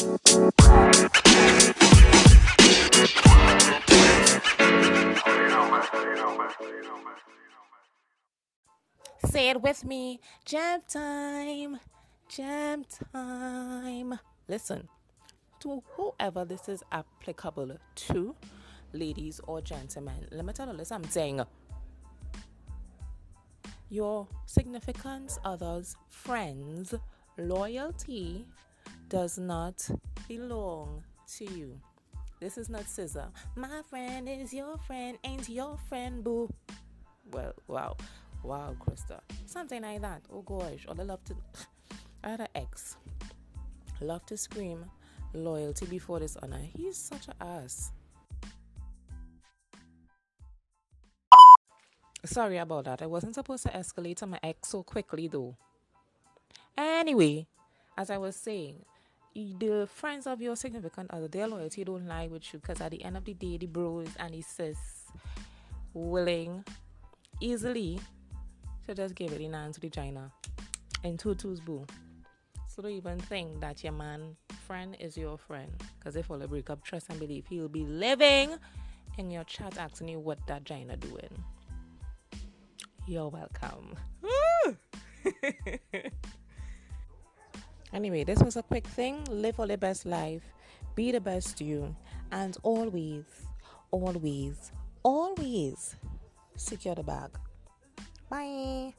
Say it with me. Gem time. Gem time. Listen, to whoever this is applicable to, ladies or gentlemen, let me tell you something. Your significant others, friends, loyalty does not belong to you. This is not scissor. My friend is your friend, ain't your friend, boo. Well, wow. Wow, Krista. Something like that. Oh gosh. Oh, or I love to I had an ex. Love to scream loyalty before dishonor. He's such an ass. Sorry about that. I wasn't supposed to escalate to my ex so quickly though. Anyway, as I was saying, the friends of your significant other, their loyalty don't lie with you because at the end of the day, the bros and the sis willing easily to just give it in hand to the China and two twos boo. So don't even think that your man friend is your friend. Because if all the break up, trust and believe he'll be living in your chat asking you what that China doing. You're welcome. anyway, this was a quick thing. Live for the best life. Be the best you. And always, always, always secure the bag. Bye.